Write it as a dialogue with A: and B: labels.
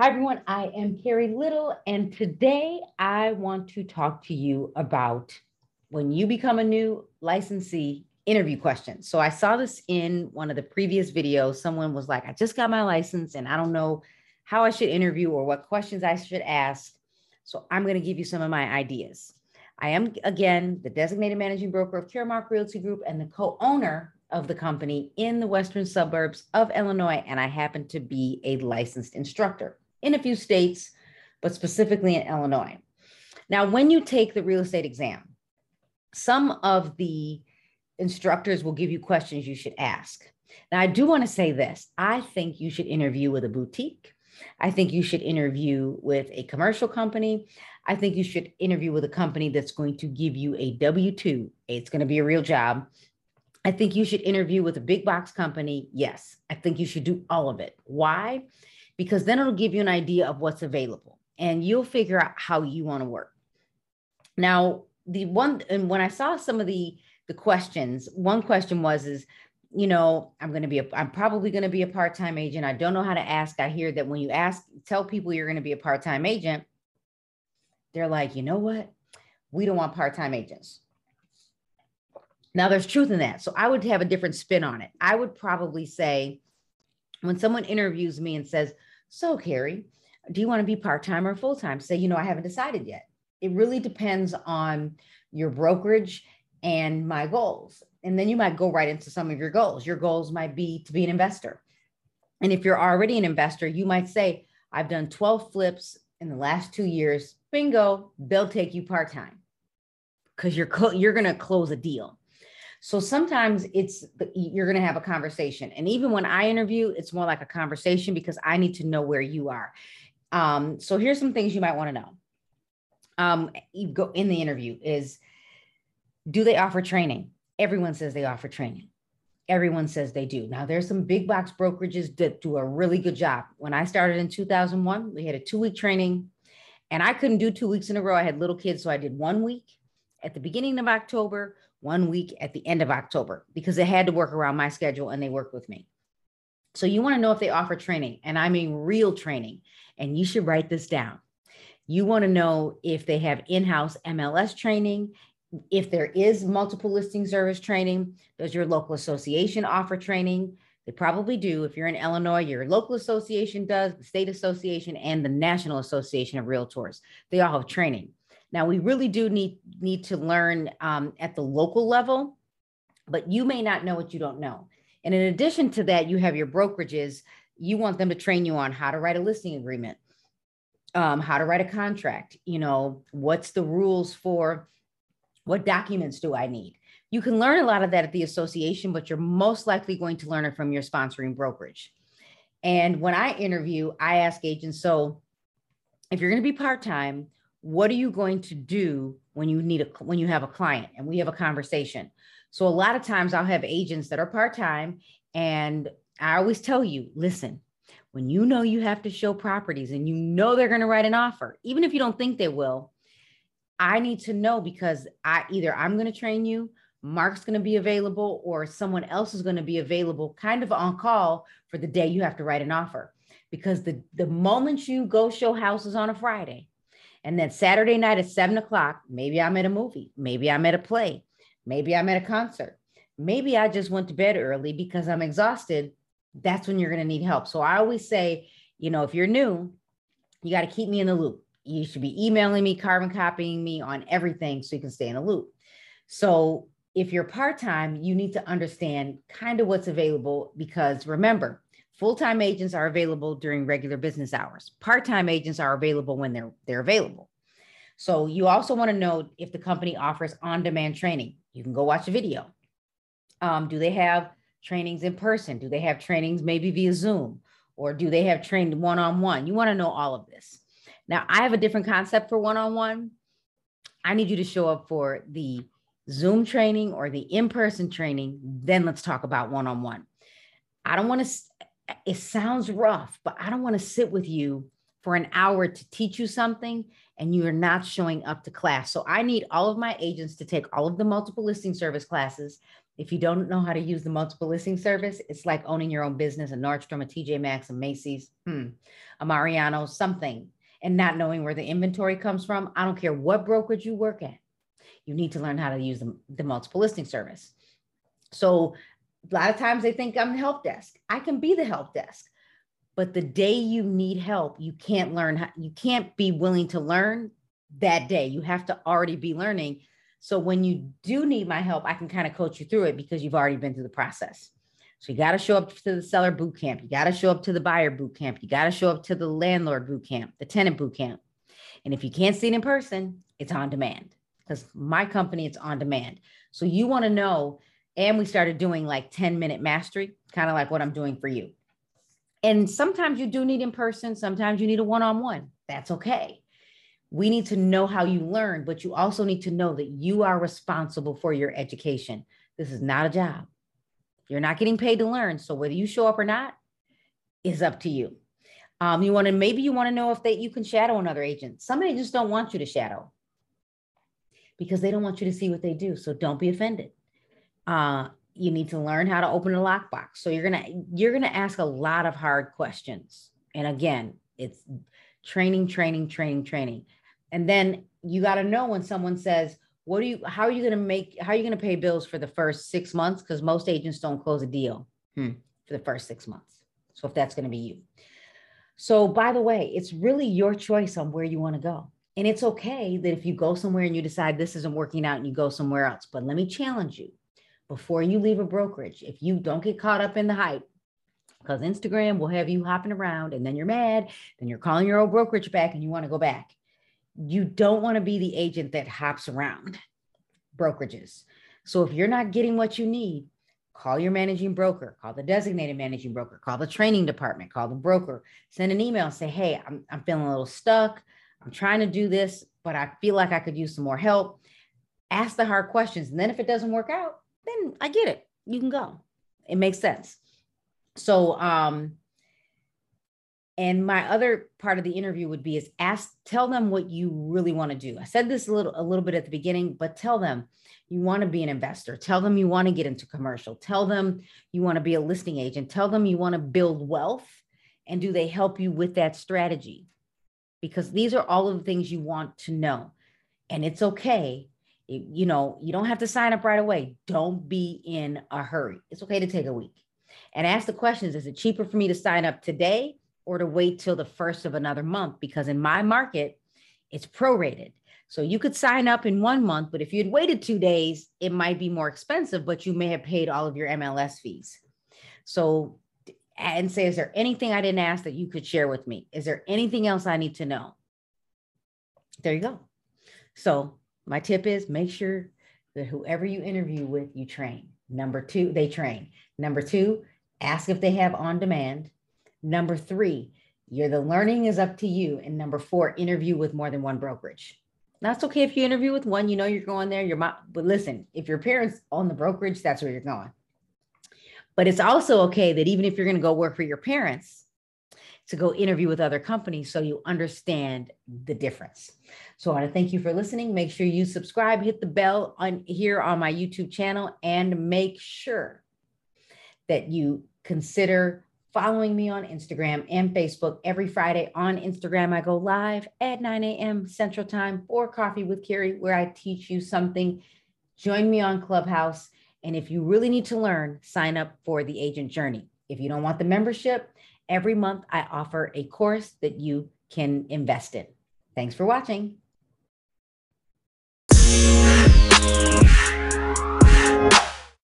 A: Hi, everyone. I am Carrie Little, and today I want to talk to you about when you become a new licensee interview questions. So I saw this in one of the previous videos. Someone was like, I just got my license and I don't know how I should interview or what questions I should ask. So I'm going to give you some of my ideas. I am, again, the designated managing broker of Caremark Realty Group and the co owner of the company in the western suburbs of Illinois. And I happen to be a licensed instructor in a few states, but specifically in Illinois. Now, when you take the real estate exam, some of the instructors will give you questions you should ask. Now, I do want to say this I think you should interview with a boutique. I think you should interview with a commercial company. I think you should interview with a company that's going to give you a W 2. It's going to be a real job. I think you should interview with a big box company. Yes, I think you should do all of it. Why? Because then it'll give you an idea of what's available and you'll figure out how you want to work. Now, the one and when I saw some of the the questions, one question was is you know, I'm going to be a, I'm probably going to be a part-time agent. I don't know how to ask. I hear that when you ask, tell people you're going to be a part-time agent, they're like, you know what? We don't want part-time agents. Now there's truth in that. So I would have a different spin on it. I would probably say, when someone interviews me and says, so, Carrie, do you want to be part time or full time? Say, you know, I haven't decided yet. It really depends on your brokerage and my goals. And then you might go right into some of your goals. Your goals might be to be an investor. And if you're already an investor, you might say, I've done 12 flips in the last two years. Bingo, they'll take you part time because you're, you're going to close a deal. So sometimes it's you're going to have a conversation. And even when I interview, it's more like a conversation because I need to know where you are. Um, so here's some things you might want to know. Um, you go in the interview is do they offer training? Everyone says they offer training. Everyone says they do. Now there's some big box brokerages that do a really good job. When I started in 2001, we had a two week training and I couldn't do two weeks in a row. I had little kids. So I did one week at the beginning of October, one week at the end of October because they had to work around my schedule and they worked with me. So you want to know if they offer training, and I mean real training, and you should write this down. You want to know if they have in house MLS training, if there is multiple listing service training. Does your local association offer training? They probably do. If you're in Illinois, your local association does, the state association, and the National Association of Realtors. They all have training. Now, we really do need, need to learn um, at the local level, but you may not know what you don't know. And in addition to that, you have your brokerages. You want them to train you on how to write a listing agreement, um, how to write a contract, you know, what's the rules for what documents do I need? You can learn a lot of that at the association, but you're most likely going to learn it from your sponsoring brokerage. And when I interview, I ask agents, so if you're going to be part time, what are you going to do when you need a when you have a client and we have a conversation? So a lot of times i'll have agents that are part-time and i always tell you listen when you know you have to show properties and you know they're going to write an offer even if you don't think they will i need to know because i either i'm going to train you mark's going to be available or someone else is going to be available kind of on call for the day you have to write an offer. Because the the moment you go show houses on a friday and then Saturday night at seven o'clock, maybe I'm at a movie, maybe I'm at a play, maybe I'm at a concert, maybe I just went to bed early because I'm exhausted. That's when you're going to need help. So I always say, you know, if you're new, you got to keep me in the loop. You should be emailing me, carbon copying me on everything so you can stay in the loop. So if you're part time, you need to understand kind of what's available because remember, Full-time agents are available during regular business hours. Part-time agents are available when they're they're available. So you also want to know if the company offers on-demand training. You can go watch a video. Um, do they have trainings in person? Do they have trainings maybe via Zoom? Or do they have trained one-on-one? You want to know all of this. Now, I have a different concept for one-on-one. I need you to show up for the Zoom training or the in-person training. Then let's talk about one-on-one. I don't want to it sounds rough, but I don't want to sit with you for an hour to teach you something and you are not showing up to class. So I need all of my agents to take all of the multiple listing service classes If you don't know how to use the multiple listing service, it's like owning your own business, a Nordstrom, a TJ Maxx, a Macy's, hmm, a Mariano, something, and not knowing where the inventory comes from. I don't care what brokerage you work at. You need to learn how to use the, the multiple listing service. So a lot of times they think I'm the help desk. I can be the help desk. But the day you need help, you can't learn, how, you can't be willing to learn that day. You have to already be learning. So when you do need my help, I can kind of coach you through it because you've already been through the process. So you got to show up to the seller boot camp. You got to show up to the buyer boot camp. You got to show up to the landlord boot camp, the tenant boot camp. And if you can't see it in person, it's on demand because my company, it's on demand. So you want to know. And we started doing like 10 minute mastery, kind of like what I'm doing for you. And sometimes you do need in person, sometimes you need a one on one. That's okay. We need to know how you learn, but you also need to know that you are responsible for your education. This is not a job. You're not getting paid to learn. So whether you show up or not is up to you. Um, you want to maybe you want to know if they you can shadow another agent. Some agents don't want you to shadow because they don't want you to see what they do. So don't be offended. Uh, you need to learn how to open a lockbox. So you're gonna you're gonna ask a lot of hard questions. And again, it's training, training, training, training. And then you got to know when someone says, "What do you? How are you gonna make? How are you gonna pay bills for the first six months?" Because most agents don't close a deal hmm, for the first six months. So if that's gonna be you. So by the way, it's really your choice on where you want to go. And it's okay that if you go somewhere and you decide this isn't working out and you go somewhere else. But let me challenge you before you leave a brokerage, if you don't get caught up in the hype, because Instagram will have you hopping around and then you're mad, then you're calling your old brokerage back and you want to go back. You don't want to be the agent that hops around brokerages. So if you're not getting what you need, call your managing broker, call the designated managing broker, call the training department, call the broker, send an email, say, hey, I'm, I'm feeling a little stuck. I'm trying to do this, but I feel like I could use some more help. Ask the hard questions. And then if it doesn't work out, then I get it. You can go. It makes sense. So, um, and my other part of the interview would be is ask, tell them what you really want to do. I said this a little, a little bit at the beginning, but tell them you want to be an investor. Tell them you want to get into commercial. Tell them you want to be a listing agent. Tell them you want to build wealth. And do they help you with that strategy? Because these are all of the things you want to know. And it's okay you know, you don't have to sign up right away. Don't be in a hurry. It's okay to take a week and ask the questions Is it cheaper for me to sign up today or to wait till the first of another month? Because in my market, it's prorated. So you could sign up in one month, but if you'd waited two days, it might be more expensive, but you may have paid all of your MLS fees. So, and say, is there anything I didn't ask that you could share with me? Is there anything else I need to know? There you go. So my tip is make sure that whoever you interview with, you train. Number two, they train. Number two, ask if they have on demand. Number three, you're the learning is up to you. And number four, interview with more than one brokerage. That's okay if you interview with one, you know you're going there. Your mom, but listen, if your parents own the brokerage, that's where you're going. But it's also okay that even if you're going to go work for your parents, to go interview with other companies so you understand the difference. So I want to thank you for listening. Make sure you subscribe, hit the bell on here on my YouTube channel, and make sure that you consider following me on Instagram and Facebook every Friday. On Instagram, I go live at 9 a.m. Central Time for Coffee with Carrie, where I teach you something. Join me on Clubhouse. And if you really need to learn, sign up for the agent journey. If you don't want the membership, Every month, I offer a course that you can invest in. Thanks for watching.